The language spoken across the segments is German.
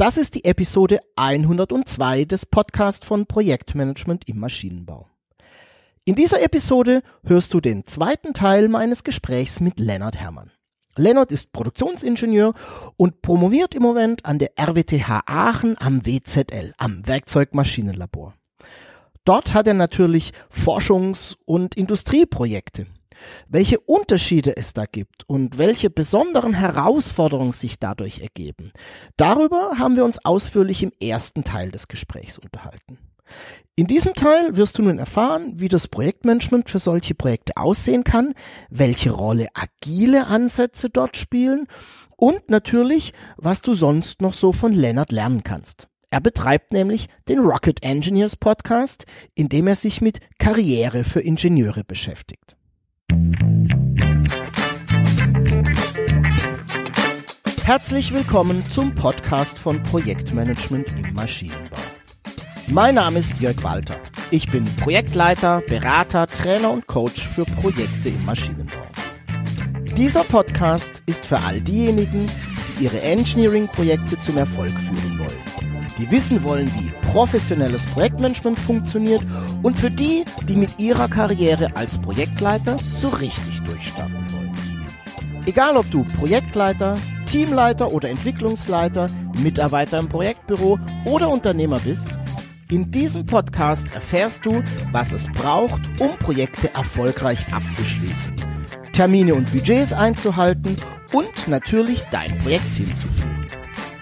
Das ist die Episode 102 des Podcasts von Projektmanagement im Maschinenbau. In dieser Episode hörst du den zweiten Teil meines Gesprächs mit Lennart Herrmann. Lennart ist Produktionsingenieur und promoviert im Moment an der RWTH Aachen am WZL, am Werkzeugmaschinenlabor. Dort hat er natürlich Forschungs- und Industrieprojekte. Welche Unterschiede es da gibt und welche besonderen Herausforderungen sich dadurch ergeben, darüber haben wir uns ausführlich im ersten Teil des Gesprächs unterhalten. In diesem Teil wirst du nun erfahren, wie das Projektmanagement für solche Projekte aussehen kann, welche Rolle agile Ansätze dort spielen und natürlich, was du sonst noch so von Lennart lernen kannst. Er betreibt nämlich den Rocket Engineers Podcast, in dem er sich mit Karriere für Ingenieure beschäftigt. Herzlich willkommen zum Podcast von Projektmanagement im Maschinenbau. Mein Name ist Jörg Walter. Ich bin Projektleiter, Berater, Trainer und Coach für Projekte im Maschinenbau. Dieser Podcast ist für all diejenigen, die ihre Engineering-Projekte zum Erfolg führen wollen. Die wissen wollen, wie professionelles Projektmanagement funktioniert und für die, die mit ihrer Karriere als Projektleiter so richtig durchstarten wollen. Egal ob du Projektleiter, Teamleiter oder Entwicklungsleiter, Mitarbeiter im Projektbüro oder Unternehmer bist, in diesem Podcast erfährst du, was es braucht, um Projekte erfolgreich abzuschließen, Termine und Budgets einzuhalten und natürlich dein Projektteam zu führen.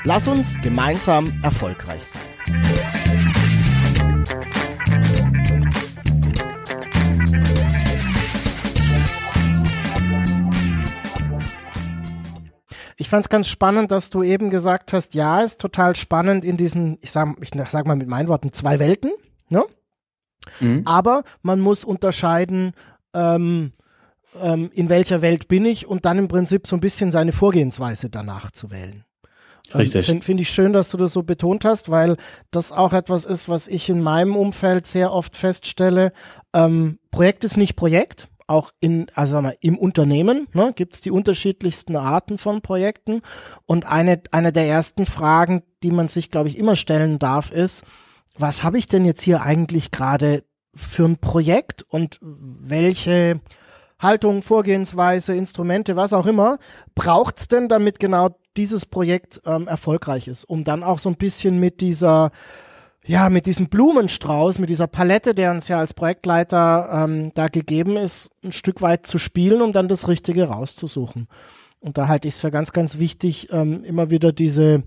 Lass uns gemeinsam erfolgreich sein. Ich fand es ganz spannend, dass du eben gesagt hast, ja, ist total spannend in diesen, ich sag, ich sag mal mit meinen Worten, zwei Welten, ne? Mhm. Aber man muss unterscheiden, ähm, ähm, in welcher Welt bin ich und dann im Prinzip so ein bisschen seine Vorgehensweise danach zu wählen. Ähm, Richtig. Finde find ich schön, dass du das so betont hast, weil das auch etwas ist, was ich in meinem Umfeld sehr oft feststelle. Ähm, Projekt ist nicht Projekt auch in, also wir, im Unternehmen ne, gibt es die unterschiedlichsten Arten von Projekten. Und eine, eine der ersten Fragen, die man sich, glaube ich, immer stellen darf, ist, was habe ich denn jetzt hier eigentlich gerade für ein Projekt und welche Haltung, Vorgehensweise, Instrumente, was auch immer, braucht's denn, damit genau dieses Projekt ähm, erfolgreich ist, um dann auch so ein bisschen mit dieser ja, mit diesem Blumenstrauß, mit dieser Palette, der uns ja als Projektleiter ähm, da gegeben ist, ein Stück weit zu spielen, um dann das Richtige rauszusuchen. Und da halte ich es für ganz, ganz wichtig, ähm, immer wieder diese,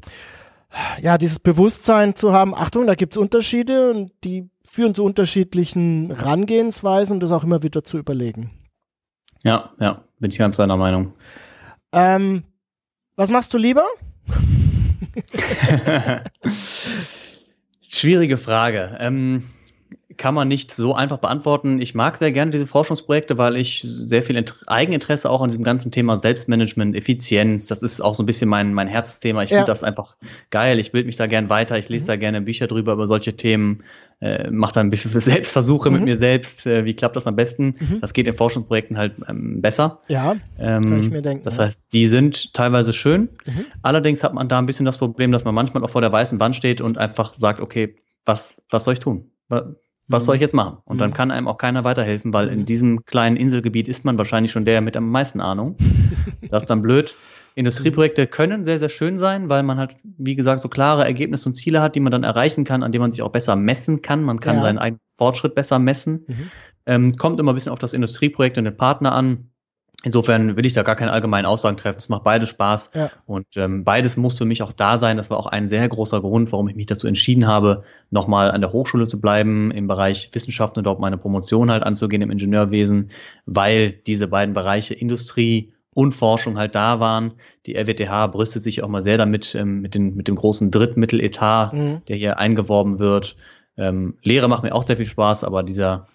ja, dieses Bewusstsein zu haben, Achtung, da gibt's Unterschiede und die führen zu unterschiedlichen Rangehensweisen und das auch immer wieder zu überlegen. Ja, ja, bin ich ganz deiner Meinung. Ähm, was machst du lieber? Schwierige Frage. Ähm, kann man nicht so einfach beantworten. Ich mag sehr gerne diese Forschungsprojekte, weil ich sehr viel Int Eigeninteresse auch an diesem ganzen Thema Selbstmanagement, Effizienz, das ist auch so ein bisschen mein, mein Herzensthema. Ich ja. finde das einfach geil. Ich bilde mich da gern weiter. Ich lese mhm. da gerne Bücher drüber über solche Themen, äh, mache da ein bisschen Selbstversuche mhm. mit mir selbst. Äh, wie klappt das am besten? Mhm. Das geht in Forschungsprojekten halt ähm, besser. Ja, ähm, kann ich mir denken. Das heißt, die sind teilweise schön. Mhm. Allerdings hat man da ein bisschen das Problem, dass man manchmal auch vor der weißen Wand steht und einfach sagt, okay, was, was soll ich tun? Was soll ich jetzt machen? Und dann mhm. kann einem auch keiner weiterhelfen, weil in mhm. diesem kleinen Inselgebiet ist man wahrscheinlich schon der mit am meisten Ahnung. Das ist dann blöd. Industrieprojekte können sehr, sehr schön sein, weil man halt, wie gesagt, so klare Ergebnisse und Ziele hat, die man dann erreichen kann, an denen man sich auch besser messen kann. Man kann ja. seinen eigenen Fortschritt besser messen. Mhm. Ähm, kommt immer ein bisschen auf das Industrieprojekt und den Partner an. Insofern will ich da gar keine allgemeinen Aussagen treffen. Es macht beides Spaß. Ja. Und ähm, beides muss für mich auch da sein. Das war auch ein sehr großer Grund, warum ich mich dazu entschieden habe, nochmal an der Hochschule zu bleiben, im Bereich Wissenschaften und dort meine Promotion halt anzugehen im Ingenieurwesen, weil diese beiden Bereiche Industrie und Forschung halt da waren. Die RWTH brüstet sich auch mal sehr damit, ähm, mit, den, mit dem großen Drittmitteletat, mhm. der hier eingeworben wird. Ähm, Lehre macht mir auch sehr viel Spaß, aber dieser,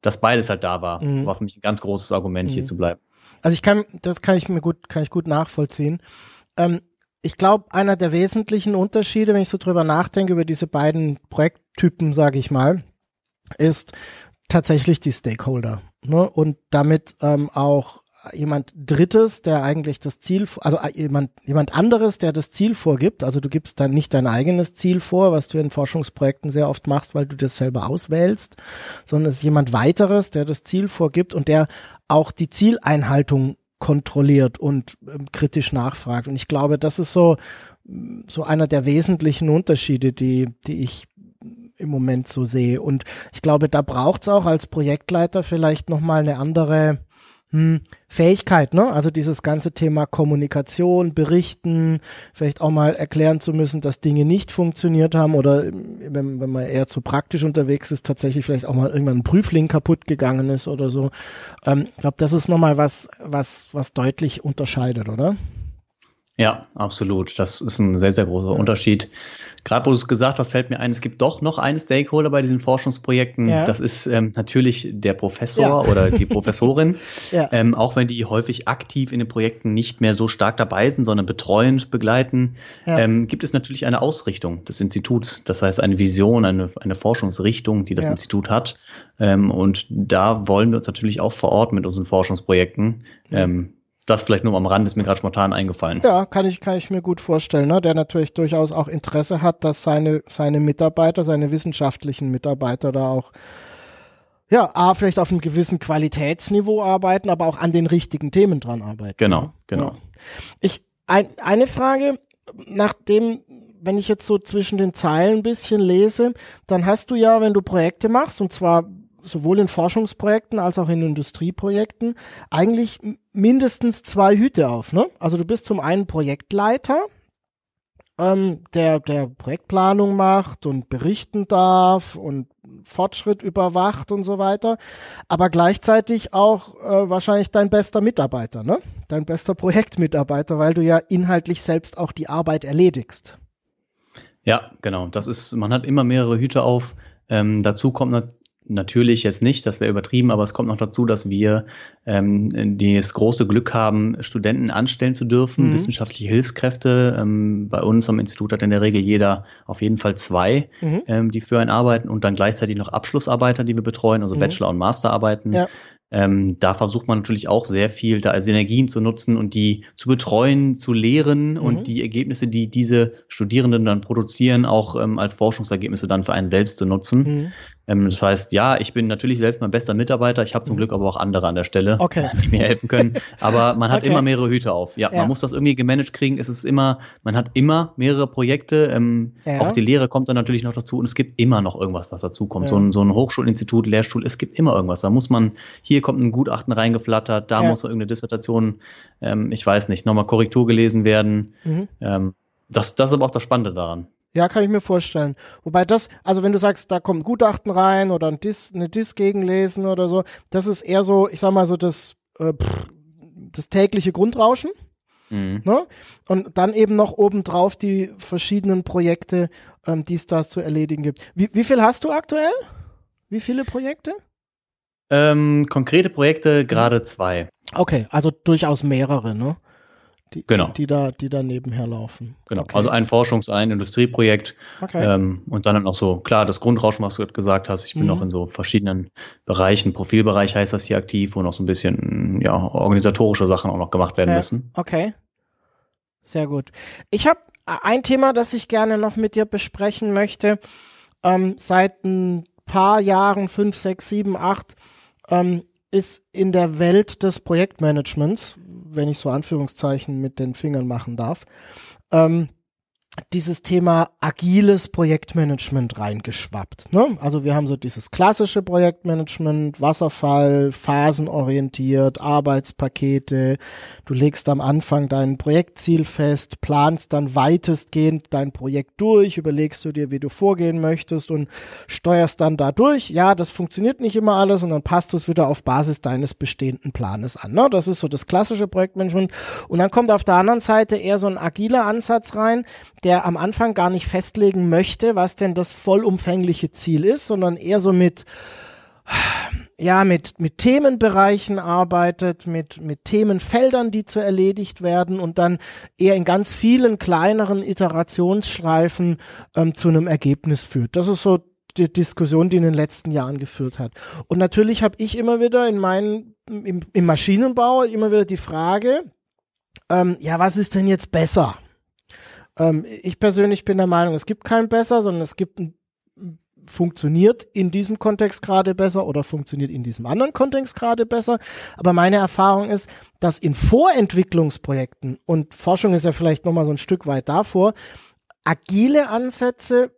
dass beides halt da war, mhm. war für mich ein ganz großes Argument, mhm. hier zu bleiben. Also ich kann, das kann ich mir gut, kann ich gut nachvollziehen. Ähm, ich glaube, einer der wesentlichen Unterschiede, wenn ich so drüber nachdenke, über diese beiden Projekttypen, sage ich mal, ist tatsächlich die Stakeholder. Ne? Und damit ähm, auch jemand Drittes, der eigentlich das Ziel, also äh, jemand, jemand anderes, der das Ziel vorgibt. Also du gibst dann nicht dein eigenes Ziel vor, was du in Forschungsprojekten sehr oft machst, weil du das selber auswählst, sondern es ist jemand weiteres, der das Ziel vorgibt und der auch die Zieleinhaltung kontrolliert und ähm, kritisch nachfragt. Und ich glaube, das ist so, so einer der wesentlichen Unterschiede, die, die ich im Moment so sehe. Und ich glaube, da braucht es auch als Projektleiter vielleicht nochmal eine andere hm, Fähigkeit, ne? Also dieses ganze Thema Kommunikation, Berichten, vielleicht auch mal erklären zu müssen, dass Dinge nicht funktioniert haben oder wenn, wenn man eher zu praktisch unterwegs ist, tatsächlich vielleicht auch mal irgendwann ein Prüfling kaputt gegangen ist oder so. Ähm, ich glaube, das ist nochmal was, was, was deutlich unterscheidet, oder? Ja, absolut. Das ist ein sehr, sehr großer ja. Unterschied. Gerade wo du es gesagt hast, fällt mir ein, es gibt doch noch einen Stakeholder bei diesen Forschungsprojekten. Ja. Das ist ähm, natürlich der Professor ja. oder die Professorin. ähm, auch wenn die häufig aktiv in den Projekten nicht mehr so stark dabei sind, sondern betreuend begleiten, ähm, gibt es natürlich eine Ausrichtung des Instituts. Das heißt, eine Vision, eine, eine Forschungsrichtung, die das Institut hat. Ähm, und da wollen wir uns natürlich auch vor Ort mit unseren Forschungsprojekten ähm, das vielleicht nur am Rand ist mir gerade spontan eingefallen. Ja, kann ich, kann ich mir gut vorstellen, ne? der natürlich durchaus auch Interesse hat, dass seine, seine Mitarbeiter, seine wissenschaftlichen Mitarbeiter da auch ja, A, vielleicht auf einem gewissen Qualitätsniveau arbeiten, aber auch an den richtigen Themen dran arbeiten. Genau, ne? genau. Ja. Ich, ein, eine Frage, nachdem, wenn ich jetzt so zwischen den Zeilen ein bisschen lese, dann hast du ja, wenn du Projekte machst, und zwar sowohl in Forschungsprojekten als auch in Industrieprojekten eigentlich mindestens zwei Hüte auf. Ne? Also du bist zum einen Projektleiter, ähm, der der Projektplanung macht und berichten darf und Fortschritt überwacht und so weiter, aber gleichzeitig auch äh, wahrscheinlich dein bester Mitarbeiter, ne? Dein bester Projektmitarbeiter, weil du ja inhaltlich selbst auch die Arbeit erledigst. Ja, genau. Das ist, man hat immer mehrere Hüte auf. Ähm, dazu kommt natürlich jetzt nicht, das wäre übertrieben, aber es kommt noch dazu, dass wir ähm, das große Glück haben, Studenten anstellen zu dürfen, mhm. wissenschaftliche Hilfskräfte. Ähm, bei uns am Institut hat in der Regel jeder auf jeden Fall zwei, mhm. ähm, die für einen arbeiten und dann gleichzeitig noch Abschlussarbeiter, die wir betreuen, also mhm. Bachelor- und Masterarbeiten. Ja. Ähm, da versucht man natürlich auch sehr viel, da Synergien zu nutzen und die zu betreuen, zu lehren mhm. und die Ergebnisse, die diese Studierenden dann produzieren, auch ähm, als Forschungsergebnisse dann für einen selbst zu nutzen. Mhm. Ähm, das heißt, ja, ich bin natürlich selbst mein bester Mitarbeiter. Ich habe zum mhm. Glück aber auch andere an der Stelle, okay. die mir helfen können. Aber man hat okay. immer mehrere Hüte auf. Ja, ja, man muss das irgendwie gemanagt kriegen. Es ist immer, man hat immer mehrere Projekte. Ähm, ja. Auch die Lehre kommt dann natürlich noch dazu und es gibt immer noch irgendwas, was dazu kommt. Ja. So, ein, so ein Hochschulinstitut, Lehrstuhl, es gibt immer irgendwas. Da muss man, hier kommt ein Gutachten reingeflattert, da muss irgendeine Dissertation, ähm, ich weiß nicht, nochmal Korrektur gelesen werden. Mhm. Ähm, das, das ist aber auch das Spannende daran. Ja, kann ich mir vorstellen. Wobei das, also wenn du sagst, da kommt Gutachten rein oder ein Dis, eine Dis gegenlesen oder so, das ist eher so, ich sag mal so das, äh, pff, das tägliche Grundrauschen. Mhm. Ne? Und dann eben noch obendrauf die verschiedenen Projekte, ähm, die es da zu erledigen gibt. Wie, wie viel hast du aktuell? Wie viele Projekte? Ähm, konkrete Projekte gerade zwei. Okay, also durchaus mehrere, ne? Die, genau. die, die, da, die da nebenher laufen. Genau, okay. also ein Forschungs-, ein Industrieprojekt okay. ähm, und dann noch so, klar, das Grundrauschen, was du gesagt hast, ich bin mhm. noch in so verschiedenen Bereichen, Profilbereich heißt das hier aktiv, wo noch so ein bisschen, ja, organisatorische Sachen auch noch gemacht werden ja. müssen. Okay, sehr gut. Ich habe ein Thema, das ich gerne noch mit dir besprechen möchte. Ähm, seit ein paar Jahren, fünf, sechs, sieben, acht, ähm, ist in der Welt des Projektmanagements, wenn ich so Anführungszeichen mit den Fingern machen darf, ähm, dieses Thema agiles Projektmanagement reingeschwappt. Ne? Also wir haben so dieses klassische Projektmanagement, Wasserfall, phasenorientiert, Arbeitspakete. Du legst am Anfang dein Projektziel fest, planst dann weitestgehend dein Projekt durch, überlegst du dir, wie du vorgehen möchtest und steuerst dann da durch. Ja, das funktioniert nicht immer alles und dann passt du es wieder auf Basis deines bestehenden Planes an. Ne? Das ist so das klassische Projektmanagement. Und dann kommt auf der anderen Seite eher so ein agiler Ansatz rein, der am Anfang gar nicht festlegen möchte, was denn das vollumfängliche Ziel ist, sondern eher so mit ja, mit, mit Themenbereichen arbeitet, mit, mit Themenfeldern, die zu erledigt werden und dann eher in ganz vielen kleineren Iterationsschleifen ähm, zu einem Ergebnis führt. Das ist so die Diskussion, die in den letzten Jahren geführt hat. Und natürlich habe ich immer wieder in meinen, im, im Maschinenbau immer wieder die Frage, ähm, ja, was ist denn jetzt besser? Ähm, ich persönlich bin der Meinung, es gibt kein besser, sondern es gibt ein funktioniert in diesem Kontext gerade besser oder funktioniert in diesem anderen Kontext gerade besser. Aber meine Erfahrung ist, dass in Vorentwicklungsprojekten und Forschung ist ja vielleicht nochmal so ein Stück weit davor, agile Ansätze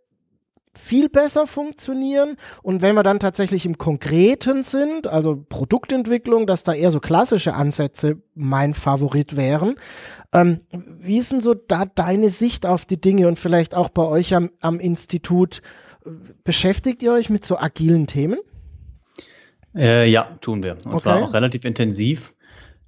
viel besser funktionieren. Und wenn wir dann tatsächlich im Konkreten sind, also Produktentwicklung, dass da eher so klassische Ansätze mein Favorit wären. Ähm, wie ist denn so da deine Sicht auf die Dinge und vielleicht auch bei euch am, am Institut? Beschäftigt ihr euch mit so agilen Themen? Äh, ja, tun wir. Und okay. zwar auch relativ intensiv.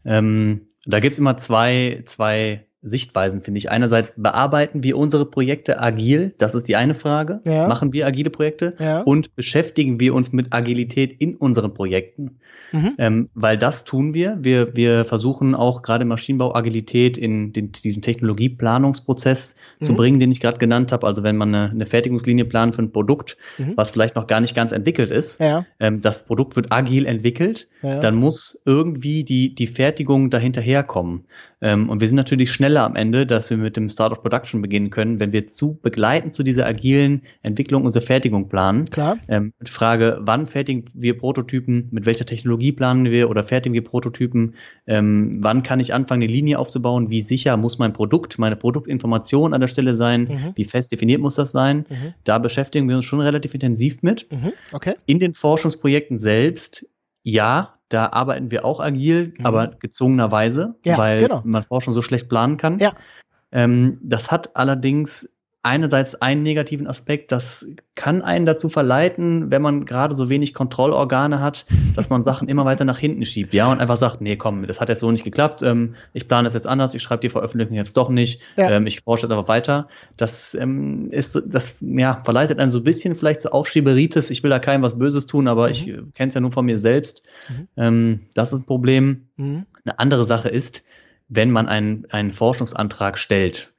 Ähm, da gibt es immer zwei, zwei Sichtweisen, finde ich. Einerseits bearbeiten wir unsere Projekte agil, das ist die eine Frage. Ja. Machen wir agile Projekte ja. und beschäftigen wir uns mit Agilität in unseren Projekten. Mhm. Ähm, weil das tun wir. Wir, wir versuchen auch gerade Maschinenbau Agilität in den, diesen Technologieplanungsprozess mhm. zu bringen, den ich gerade genannt habe. Also wenn man eine, eine Fertigungslinie plant für ein Produkt, mhm. was vielleicht noch gar nicht ganz entwickelt ist, ja. ähm, das Produkt wird agil entwickelt, dann muss irgendwie die, die Fertigung dahinterherkommen. Ähm, und wir sind natürlich schneller am Ende, dass wir mit dem Start of Production beginnen können, wenn wir zu begleiten zu dieser agilen Entwicklung unsere Fertigung planen. Klar. Ähm, die Frage, wann fertigen wir Prototypen, mit welcher Technologie planen wir oder fertigen wir Prototypen, ähm, wann kann ich anfangen, eine Linie aufzubauen, wie sicher muss mein Produkt, meine Produktinformation an der Stelle sein, mhm. wie fest definiert muss das sein. Mhm. Da beschäftigen wir uns schon relativ intensiv mit. Mhm. Okay. In den Forschungsprojekten selbst ja, da arbeiten wir auch agil, mhm. aber gezwungenerweise, ja, weil genau. man Forschung so schlecht planen kann. Ja. Ähm, das hat allerdings einerseits einen negativen Aspekt, das kann einen dazu verleiten, wenn man gerade so wenig Kontrollorgane hat, dass man Sachen immer weiter nach hinten schiebt, ja, und einfach sagt, nee, komm, das hat jetzt so nicht geklappt, ähm, ich plane das jetzt anders, ich schreibe die Veröffentlichung jetzt doch nicht, ja. ähm, ich forsche jetzt aber weiter. Das ähm, ist, das ja, verleitet einen so ein bisschen vielleicht zu so Aufschieberitis, ich will da keinem was Böses tun, aber mhm. ich kenne es ja nur von mir selbst. Mhm. Ähm, das ist ein Problem. Mhm. Eine andere Sache ist, wenn man einen, einen Forschungsantrag stellt,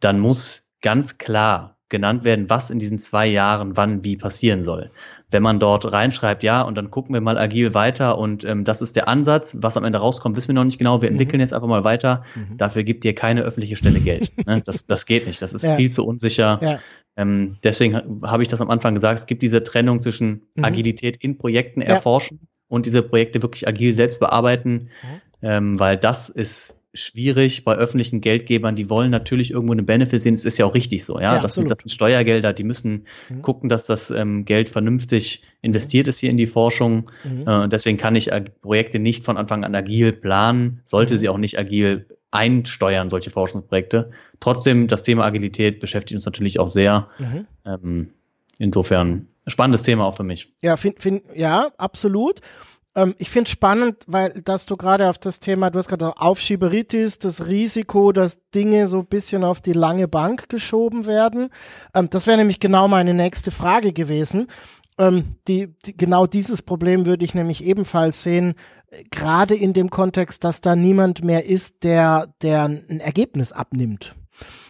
dann muss ganz klar genannt werden, was in diesen zwei Jahren wann wie passieren soll. Wenn man dort reinschreibt, ja, und dann gucken wir mal agil weiter und ähm, das ist der Ansatz, was am Ende rauskommt, wissen wir noch nicht genau. Wir mhm. entwickeln jetzt einfach mal weiter. Mhm. Dafür gibt dir keine öffentliche Stelle Geld. ne? das, das geht nicht. Das ist ja. viel zu unsicher. Ja. Ähm, deswegen habe ich das am Anfang gesagt. Es gibt diese Trennung zwischen mhm. Agilität in Projekten erforschen ja. und diese Projekte wirklich agil selbst bearbeiten, mhm. ähm, weil das ist schwierig bei öffentlichen Geldgebern. Die wollen natürlich irgendwo eine Benefit sehen. Es ist ja auch richtig so. Ja, ja das, sind, das sind Steuergelder. Die müssen mhm. gucken, dass das ähm, Geld vernünftig investiert mhm. ist hier in die Forschung. Mhm. Äh, deswegen kann ich Projekte nicht von Anfang an agil planen. Sollte mhm. sie auch nicht agil einsteuern, solche Forschungsprojekte. Trotzdem, das Thema Agilität beschäftigt uns natürlich auch sehr. Mhm. Ähm, insofern spannendes Thema auch für mich. Ja, find, find, ja, absolut. Ähm, ich finde es spannend, weil dass du gerade auf das Thema, du hast gerade Aufschieberitis, das Risiko, dass Dinge so ein bisschen auf die lange Bank geschoben werden. Ähm, das wäre nämlich genau meine nächste Frage gewesen. Ähm, die, die, genau dieses Problem würde ich nämlich ebenfalls sehen, äh, gerade in dem Kontext, dass da niemand mehr ist, der, der ein Ergebnis abnimmt.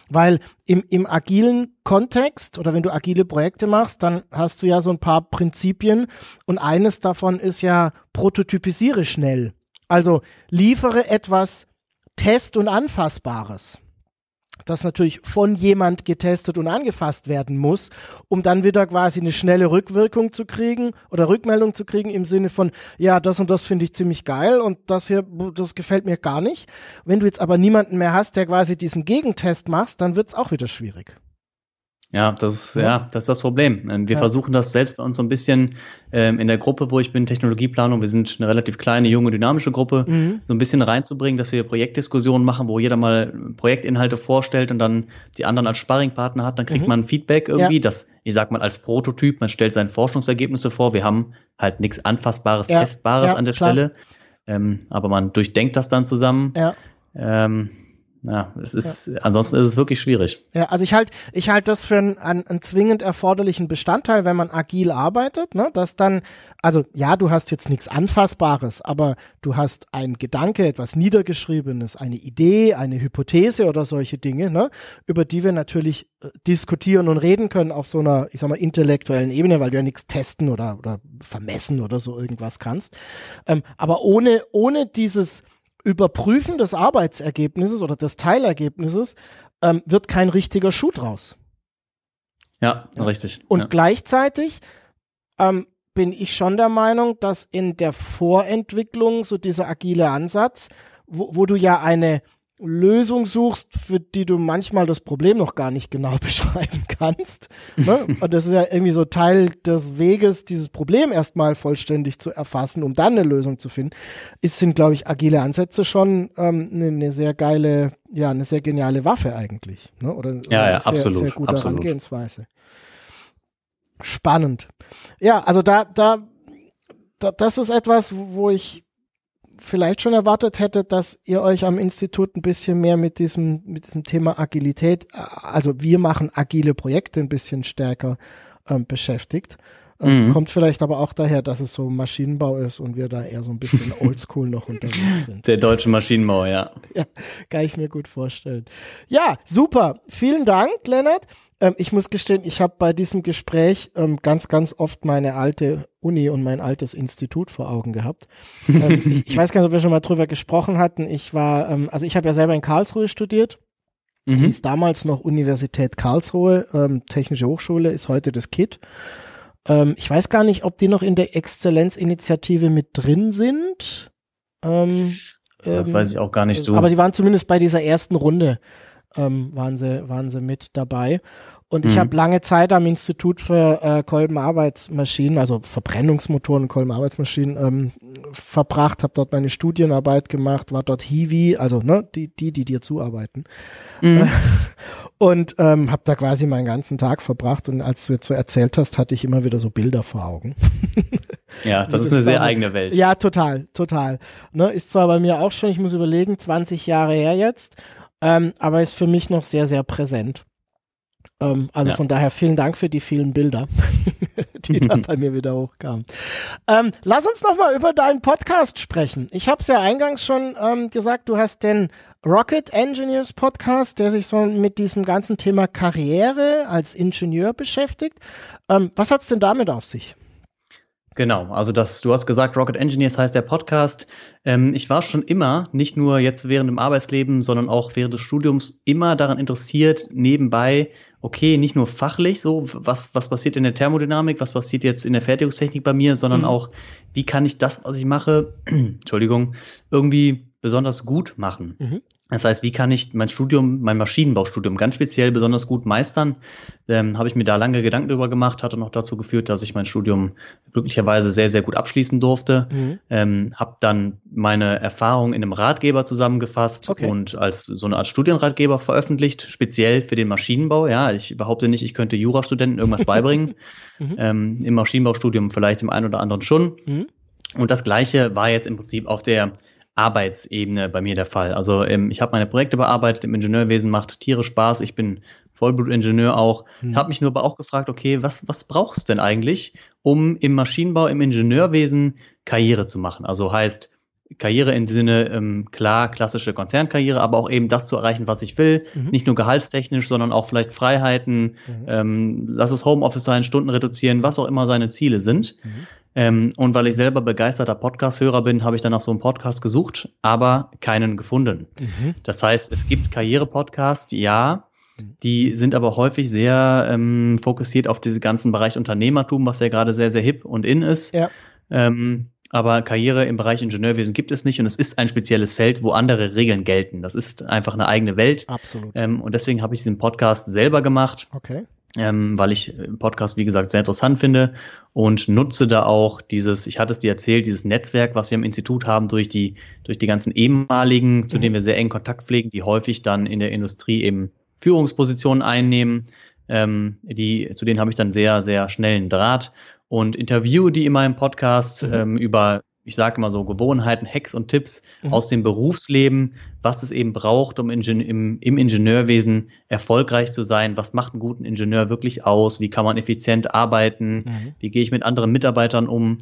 Weil im, im agilen Kontext oder wenn du agile Projekte machst, dann hast du ja so ein paar Prinzipien und eines davon ist ja prototypisiere schnell. Also liefere etwas Test- und Anfassbares das natürlich von jemand getestet und angefasst werden muss, um dann wieder quasi eine schnelle Rückwirkung zu kriegen oder Rückmeldung zu kriegen im Sinne von, ja, das und das finde ich ziemlich geil und das hier, das gefällt mir gar nicht. Wenn du jetzt aber niemanden mehr hast, der quasi diesen Gegentest machst, dann wird es auch wieder schwierig. Ja, das ist, ja. ja. das ist das Problem. Ähm, wir ja. versuchen das selbst bei uns so ein bisschen ähm, in der Gruppe, wo ich bin, Technologieplanung. Wir sind eine relativ kleine, junge, dynamische Gruppe, mhm. so ein bisschen reinzubringen, dass wir Projektdiskussionen machen, wo jeder mal Projektinhalte vorstellt und dann die anderen als Sparringpartner hat. Dann kriegt mhm. man Feedback irgendwie, ja. das, ich sag mal, als Prototyp, man stellt seine Forschungsergebnisse vor. Wir haben halt nichts Anfassbares, Testbares an der klar. Stelle. Ähm, aber man durchdenkt das dann zusammen. Ja. Ähm, ja, es ist, ja. ansonsten ist es wirklich schwierig. Ja, also ich halte ich halt das für einen, einen, einen zwingend erforderlichen Bestandteil, wenn man agil arbeitet, ne, dass dann, also ja, du hast jetzt nichts Anfassbares, aber du hast ein Gedanke, etwas Niedergeschriebenes, eine Idee, eine Hypothese oder solche Dinge, ne, über die wir natürlich äh, diskutieren und reden können auf so einer, ich sag mal, intellektuellen Ebene, weil du ja nichts testen oder, oder vermessen oder so irgendwas kannst. Ähm, aber ohne, ohne dieses, Überprüfen des Arbeitsergebnisses oder des Teilergebnisses ähm, wird kein richtiger Schuh draus. Ja, ja. richtig. Und ja. gleichzeitig ähm, bin ich schon der Meinung, dass in der Vorentwicklung so dieser agile Ansatz, wo, wo du ja eine Lösung suchst, für die du manchmal das Problem noch gar nicht genau beschreiben kannst. Ne? Und das ist ja irgendwie so Teil des Weges, dieses Problem erstmal vollständig zu erfassen, um dann eine Lösung zu finden. Ist, sind, glaube ich, agile Ansätze schon ähm, eine, eine sehr geile, ja, eine sehr geniale Waffe eigentlich. Ne? Oder, ja, ja, eine sehr, absolut, sehr gute absolut. Herangehensweise. Spannend. Ja, also da, da, da, das ist etwas, wo ich vielleicht schon erwartet hättet, dass ihr euch am Institut ein bisschen mehr mit diesem, mit diesem Thema Agilität, also wir machen agile Projekte ein bisschen stärker ähm, beschäftigt. Ähm, mhm. Kommt vielleicht aber auch daher, dass es so Maschinenbau ist und wir da eher so ein bisschen oldschool noch unterwegs sind. Der deutsche Maschinenbau, ja. Ja, kann ich mir gut vorstellen. Ja, super. Vielen Dank, Lennart. Ähm, ich muss gestehen, ich habe bei diesem Gespräch ähm, ganz, ganz oft meine alte Uni und mein altes Institut vor Augen gehabt. ähm, ich, ich, weiß gar nicht, ob wir schon mal drüber gesprochen hatten. Ich war, ähm, also ich habe ja selber in Karlsruhe studiert. Mhm. Hieß damals noch Universität Karlsruhe, ähm, Technische Hochschule, ist heute das KIT. Ähm, ich weiß gar nicht, ob die noch in der Exzellenzinitiative mit drin sind. das weiß ich auch gar nicht so. Aber sie waren zumindest bei dieser ersten Runde ähm, waren, sie, waren sie mit dabei. Und ich mhm. habe lange Zeit am Institut für äh, Kolbenarbeitsmaschinen, also Verbrennungsmotoren und Kolbenarbeitsmaschinen ähm, verbracht, habe dort meine Studienarbeit gemacht, war dort Hiwi, also ne, die, die, die dir zuarbeiten. Mhm. und ähm, habe da quasi meinen ganzen Tag verbracht und als du jetzt so erzählt hast, hatte ich immer wieder so Bilder vor Augen. ja, das, das ist eine sehr eigene Welt. Ja, total, total. Ne, ist zwar bei mir auch schon, ich muss überlegen, 20 Jahre her jetzt ähm, aber ist für mich noch sehr, sehr präsent. Ähm, also ja. von daher vielen Dank für die vielen Bilder, die da bei mir wieder hochkamen. Ähm, lass uns noch mal über deinen Podcast sprechen. Ich habe es ja eingangs schon ähm, gesagt, du hast den Rocket Engineers Podcast, der sich so mit diesem ganzen Thema Karriere als Ingenieur beschäftigt. Ähm, was hat's denn damit auf sich? Genau, also das, du hast gesagt, Rocket Engineers heißt der Podcast. Ähm, ich war schon immer, nicht nur jetzt während dem Arbeitsleben, sondern auch während des Studiums, immer daran interessiert, nebenbei, okay, nicht nur fachlich, so was, was passiert in der Thermodynamik, was passiert jetzt in der Fertigungstechnik bei mir, sondern mhm. auch, wie kann ich das, was ich mache, Entschuldigung, irgendwie besonders gut machen. Mhm. Das heißt, wie kann ich mein Studium, mein Maschinenbaustudium ganz speziell besonders gut meistern? Ähm, Habe ich mir da lange Gedanken darüber gemacht, hatte noch dazu geführt, dass ich mein Studium glücklicherweise sehr, sehr gut abschließen durfte. Mhm. Ähm, Habe dann meine Erfahrungen in einem Ratgeber zusammengefasst okay. und als so eine Art Studienratgeber veröffentlicht, speziell für den Maschinenbau. Ja, ich behaupte nicht, ich könnte Jurastudenten irgendwas beibringen. Mhm. Ähm, Im Maschinenbaustudium vielleicht im einen oder anderen schon. Mhm. Und das Gleiche war jetzt im Prinzip auf der Arbeitsebene bei mir der Fall. Also ähm, ich habe meine Projekte bearbeitet im Ingenieurwesen, macht Tiere Spaß. Ich bin Vollblutingenieur auch. Hm. Habe mich nur aber auch gefragt, okay, was, was brauchst denn eigentlich, um im Maschinenbau, im Ingenieurwesen Karriere zu machen? Also heißt, Karriere im Sinne, ähm, klar, klassische Konzernkarriere, aber auch eben das zu erreichen, was ich will. Mhm. Nicht nur gehaltstechnisch, sondern auch vielleicht Freiheiten, mhm. ähm, lass es Homeoffice sein, Stunden reduzieren, was auch immer seine Ziele sind. Mhm. Ähm, und weil ich selber begeisterter Podcast-Hörer bin, habe ich dann nach so einem Podcast gesucht, aber keinen gefunden. Mhm. Das heißt, es gibt Karriere-Podcasts, ja, mhm. die sind aber häufig sehr ähm, fokussiert auf diesen ganzen Bereich Unternehmertum, was ja gerade sehr, sehr hip und in ist. Ja. Ähm, aber Karriere im Bereich Ingenieurwesen gibt es nicht und es ist ein spezielles Feld, wo andere Regeln gelten. Das ist einfach eine eigene Welt. Absolut. Ähm, und deswegen habe ich diesen Podcast selber gemacht. Okay. Ähm, weil ich Podcast, wie gesagt, sehr interessant finde und nutze da auch dieses, ich hatte es dir erzählt, dieses Netzwerk, was wir im Institut haben, durch die, durch die ganzen ehemaligen, zu denen wir sehr eng Kontakt pflegen, die häufig dann in der Industrie eben Führungspositionen einnehmen. Ähm, die, zu denen habe ich dann sehr, sehr schnellen Draht und interviewe die in meinem Podcast mhm. ähm, über ich sage immer so, Gewohnheiten, Hacks und Tipps mhm. aus dem Berufsleben, was es eben braucht, um Ingen im, im, Ingenieurwesen erfolgreich zu sein. Was macht einen guten Ingenieur wirklich aus? Wie kann man effizient arbeiten? Mhm. Wie gehe ich mit anderen Mitarbeitern um?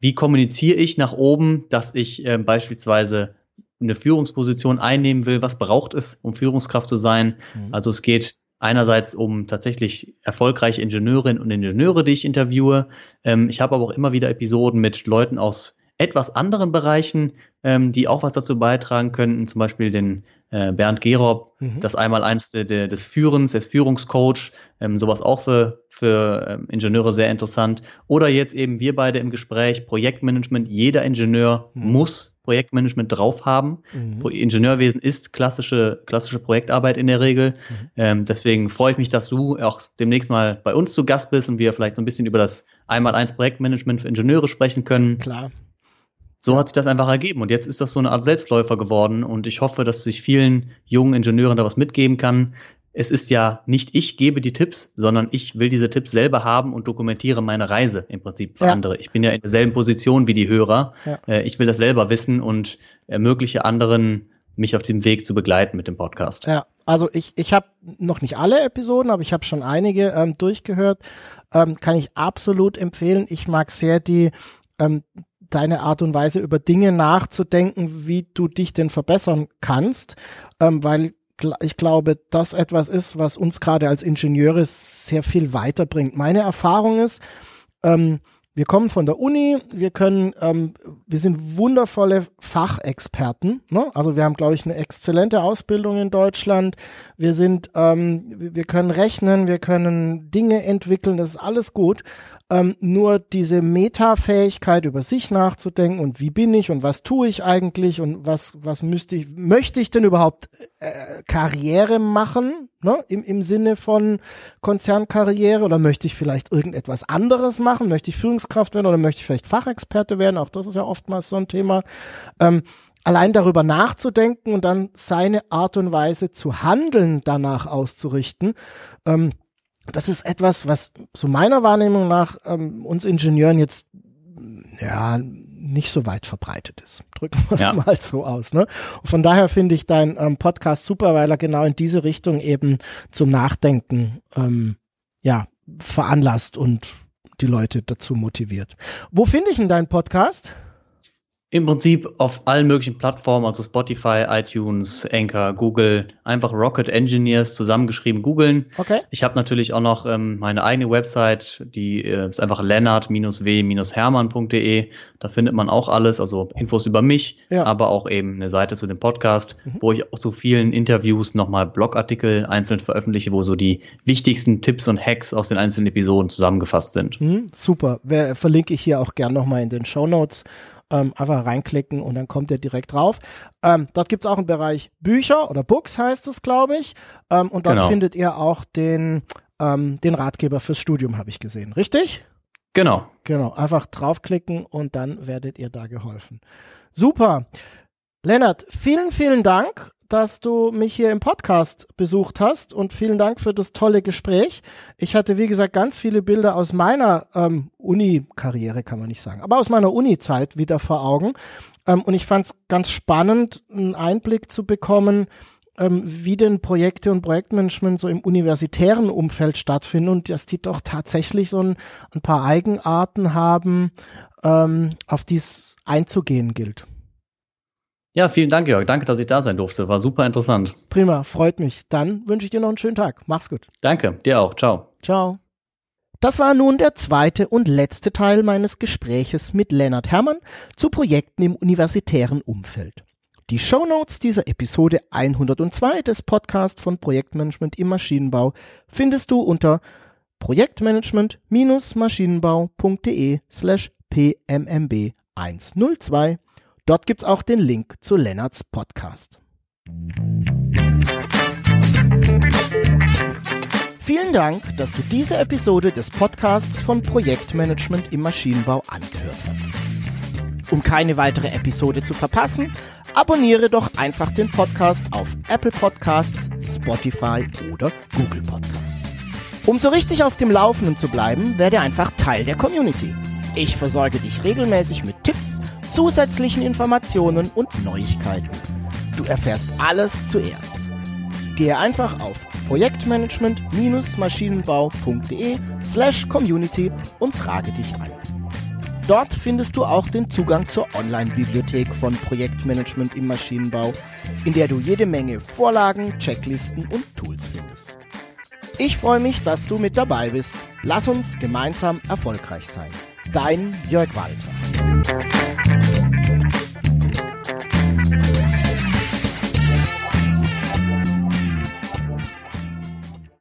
Wie kommuniziere ich nach oben, dass ich äh, beispielsweise eine Führungsposition einnehmen will? Was braucht es, um Führungskraft zu sein? Mhm. Also es geht einerseits um tatsächlich erfolgreiche Ingenieurinnen und Ingenieure, die ich interviewe. Ähm, ich habe aber auch immer wieder Episoden mit Leuten aus etwas anderen Bereichen, ähm, die auch was dazu beitragen könnten, zum Beispiel den äh, Bernd Gerob, mhm. das einmal eins de, de, des Führens, des Führungscoach, ähm, sowas auch für, für ähm, Ingenieure sehr interessant. Oder jetzt eben wir beide im Gespräch, Projektmanagement. Jeder Ingenieur mhm. muss Projektmanagement drauf haben. Mhm. Ingenieurwesen ist klassische, klassische Projektarbeit in der Regel. Mhm. Ähm, deswegen freue ich mich, dass du auch demnächst mal bei uns zu Gast bist und wir vielleicht so ein bisschen über das einmal eins Projektmanagement für Ingenieure sprechen können. Klar. So hat sich das einfach ergeben. Und jetzt ist das so eine Art Selbstläufer geworden. Und ich hoffe, dass sich vielen jungen Ingenieuren da was mitgeben kann. Es ist ja nicht ich gebe die Tipps, sondern ich will diese Tipps selber haben und dokumentiere meine Reise im Prinzip für ja. andere. Ich bin ja in derselben Position wie die Hörer. Ja. Äh, ich will das selber wissen und ermögliche anderen, mich auf diesem Weg zu begleiten mit dem Podcast. Ja, also ich, ich habe noch nicht alle Episoden, aber ich habe schon einige ähm, durchgehört. Ähm, kann ich absolut empfehlen. Ich mag sehr die ähm, deine Art und Weise über Dinge nachzudenken, wie du dich denn verbessern kannst, ähm, weil ich glaube, das etwas ist, was uns gerade als Ingenieure sehr viel weiterbringt. Meine Erfahrung ist, ähm, wir kommen von der Uni, wir können, ähm, wir sind wundervolle Fachexperten. Ne? Also wir haben, glaube ich, eine exzellente Ausbildung in Deutschland. Wir sind, ähm, wir können rechnen, wir können Dinge entwickeln, das ist alles gut. Ähm, nur diese Metafähigkeit über sich nachzudenken und wie bin ich und was tue ich eigentlich und was, was müsste ich, möchte ich denn überhaupt äh, Karriere machen, ne? Im, im Sinne von Konzernkarriere oder möchte ich vielleicht irgendetwas anderes machen? Möchte ich Führungskraft werden oder möchte ich vielleicht Fachexperte werden? Auch das ist ja oftmals so ein Thema. Ähm, allein darüber nachzudenken und dann seine Art und Weise zu handeln danach auszurichten, ähm, das ist etwas, was zu meiner Wahrnehmung nach ähm, uns Ingenieuren jetzt ja nicht so weit verbreitet ist. Drücken wir es ja. mal so aus. Ne? Und von daher finde ich dein ähm, Podcast super, weil er genau in diese Richtung eben zum Nachdenken ähm, ja veranlasst und die Leute dazu motiviert. Wo finde ich denn deinen Podcast? Im Prinzip auf allen möglichen Plattformen, also Spotify, iTunes, Anchor, Google, einfach Rocket Engineers zusammengeschrieben googeln. Okay. Ich habe natürlich auch noch ähm, meine eigene Website, die äh, ist einfach lennart-w-hermann.de. Da findet man auch alles, also Infos über mich, ja. aber auch eben eine Seite zu dem Podcast, mhm. wo ich auch zu vielen Interviews nochmal Blogartikel einzeln veröffentliche, wo so die wichtigsten Tipps und Hacks aus den einzelnen Episoden zusammengefasst sind. Mhm, super. Wer, verlinke ich hier auch gern nochmal in den Show Notes ähm, einfach reinklicken und dann kommt ihr direkt drauf. Ähm, dort gibt es auch einen Bereich Bücher oder Books heißt es, glaube ich. Ähm, und dort genau. findet ihr auch den, ähm, den Ratgeber fürs Studium, habe ich gesehen. Richtig? Genau. Genau. Einfach draufklicken und dann werdet ihr da geholfen. Super. Lennart, vielen, vielen Dank dass du mich hier im Podcast besucht hast und vielen Dank für das tolle Gespräch. Ich hatte, wie gesagt, ganz viele Bilder aus meiner ähm, Uni-Karriere, kann man nicht sagen, aber aus meiner Uni-Zeit wieder vor Augen. Ähm, und ich fand es ganz spannend, einen Einblick zu bekommen, ähm, wie denn Projekte und Projektmanagement so im universitären Umfeld stattfinden und dass die doch tatsächlich so ein, ein paar Eigenarten haben, ähm, auf die es einzugehen gilt. Ja, vielen Dank, Jörg. Danke, dass ich da sein durfte. War super interessant. Prima, freut mich. Dann wünsche ich dir noch einen schönen Tag. Mach's gut. Danke, dir auch. Ciao. Ciao. Das war nun der zweite und letzte Teil meines Gespräches mit Lennart Herrmann zu Projekten im universitären Umfeld. Die Shownotes dieser Episode 102 des Podcasts von Projektmanagement im Maschinenbau findest du unter projektmanagement-maschinenbau.de slash pmmb 102. Dort gibt's auch den Link zu Lennarts Podcast. Vielen Dank, dass du diese Episode des Podcasts von Projektmanagement im Maschinenbau angehört hast. Um keine weitere Episode zu verpassen, abonniere doch einfach den Podcast auf Apple Podcasts, Spotify oder Google Podcasts. Um so richtig auf dem Laufenden zu bleiben, werde einfach Teil der Community. Ich versorge dich regelmäßig mit Tipps zusätzlichen Informationen und Neuigkeiten. Du erfährst alles zuerst. Gehe einfach auf projektmanagement-maschinenbau.de slash community und trage dich ein. Dort findest du auch den Zugang zur Online-Bibliothek von Projektmanagement im Maschinenbau, in der du jede Menge Vorlagen, Checklisten und Tools findest. Ich freue mich, dass du mit dabei bist. Lass uns gemeinsam erfolgreich sein. Dein Jörg Walter.